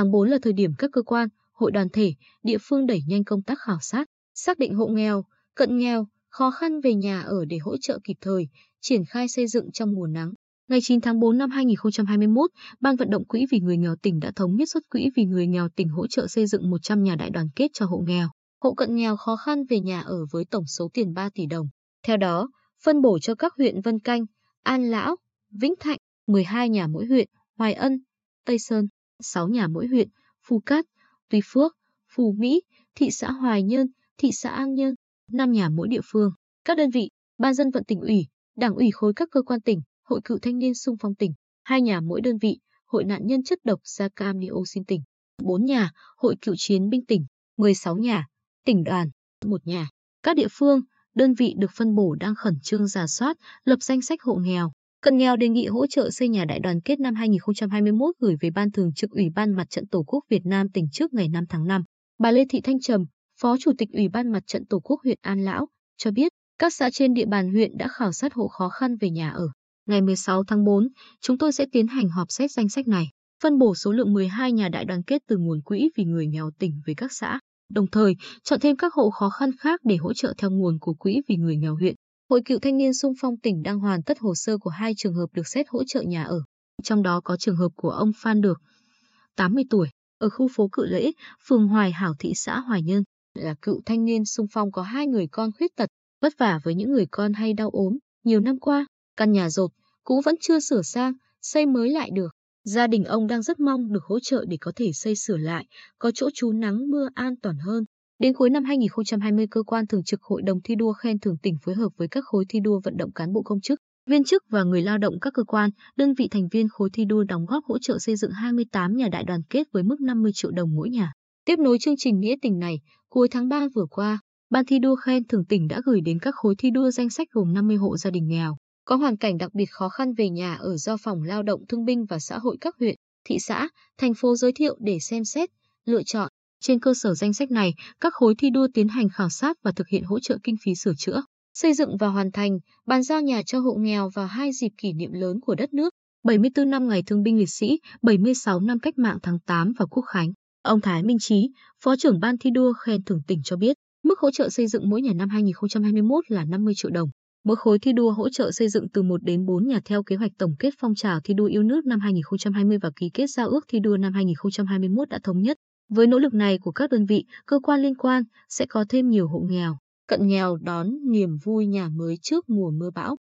tháng 4 là thời điểm các cơ quan, hội đoàn thể, địa phương đẩy nhanh công tác khảo sát, xác định hộ nghèo, cận nghèo, khó khăn về nhà ở để hỗ trợ kịp thời, triển khai xây dựng trong mùa nắng. Ngày 9 tháng 4 năm 2021, Ban vận động Quỹ vì người nghèo tỉnh đã thống nhất xuất quỹ vì người nghèo tỉnh hỗ trợ xây dựng 100 nhà đại đoàn kết cho hộ nghèo, hộ cận nghèo khó khăn về nhà ở với tổng số tiền 3 tỷ đồng. Theo đó, phân bổ cho các huyện Vân Canh, An Lão, Vĩnh Thạnh, 12 nhà mỗi huyện, Hoài Ân, Tây Sơn, 6 nhà mỗi huyện, phù Cát, Tuy Phước, phù Mỹ, thị xã Hoài Nhơn, thị xã An Nhơn, 5 nhà mỗi địa phương. Các đơn vị, ban dân vận tỉnh ủy, đảng ủy khối các cơ quan tỉnh, hội cựu thanh niên sung phong tỉnh, hai nhà mỗi đơn vị, hội nạn nhân chất độc da cam dioxin tỉnh, 4 nhà, hội cựu chiến binh tỉnh, 16 nhà, tỉnh đoàn, một nhà. Các địa phương, đơn vị được phân bổ đang khẩn trương giả soát, lập danh sách hộ nghèo, Cận nghèo đề nghị hỗ trợ xây nhà đại đoàn kết năm 2021 gửi về Ban Thường trực Ủy ban Mặt trận Tổ quốc Việt Nam tỉnh trước ngày 5 tháng 5. Bà Lê Thị Thanh Trầm, Phó Chủ tịch Ủy ban Mặt trận Tổ quốc huyện An Lão, cho biết các xã trên địa bàn huyện đã khảo sát hộ khó khăn về nhà ở. Ngày 16 tháng 4, chúng tôi sẽ tiến hành họp xét danh sách này, phân bổ số lượng 12 nhà đại đoàn kết từ nguồn quỹ vì người nghèo tỉnh về các xã, đồng thời chọn thêm các hộ khó khăn khác để hỗ trợ theo nguồn của quỹ vì người nghèo huyện. Hội cựu thanh niên sung phong tỉnh đang hoàn tất hồ sơ của hai trường hợp được xét hỗ trợ nhà ở. Trong đó có trường hợp của ông Phan Được, 80 tuổi, ở khu phố Cự Lễ, phường Hoài Hảo thị xã Hoài Nhơn, là cựu thanh niên sung phong có hai người con khuyết tật, vất vả với những người con hay đau ốm. Nhiều năm qua, căn nhà rột, cũ vẫn chưa sửa sang, xây mới lại được. Gia đình ông đang rất mong được hỗ trợ để có thể xây sửa lại, có chỗ trú nắng mưa an toàn hơn. Đến cuối năm 2020, cơ quan thường trực Hội đồng thi đua khen thưởng tỉnh phối hợp với các khối thi đua vận động cán bộ công chức, viên chức và người lao động các cơ quan, đơn vị thành viên khối thi đua đóng góp hỗ trợ xây dựng 28 nhà đại đoàn kết với mức 50 triệu đồng mỗi nhà. Tiếp nối chương trình nghĩa tình này, cuối tháng 3 vừa qua, Ban thi đua khen thưởng tỉnh đã gửi đến các khối thi đua danh sách gồm 50 hộ gia đình nghèo, có hoàn cảnh đặc biệt khó khăn về nhà ở do Phòng Lao động Thương binh và Xã hội các huyện, thị xã, thành phố giới thiệu để xem xét, lựa chọn. Trên cơ sở danh sách này, các khối thi đua tiến hành khảo sát và thực hiện hỗ trợ kinh phí sửa chữa, xây dựng và hoàn thành, bàn giao nhà cho hộ nghèo vào hai dịp kỷ niệm lớn của đất nước, 74 năm ngày thương binh liệt sĩ, 76 năm cách mạng tháng 8 và Quốc khánh. Ông Thái Minh Chí, Phó trưởng Ban thi đua khen thưởng tỉnh cho biết, mức hỗ trợ xây dựng mỗi nhà năm 2021 là 50 triệu đồng. Mỗi khối thi đua hỗ trợ xây dựng từ 1 đến 4 nhà theo kế hoạch tổng kết phong trào thi đua yêu nước năm 2020 và ký kết giao ước thi đua năm 2021 đã thống nhất. Với nỗ lực này của các đơn vị, cơ quan liên quan sẽ có thêm nhiều hộ nghèo, cận nghèo đón niềm vui nhà mới trước mùa mưa bão.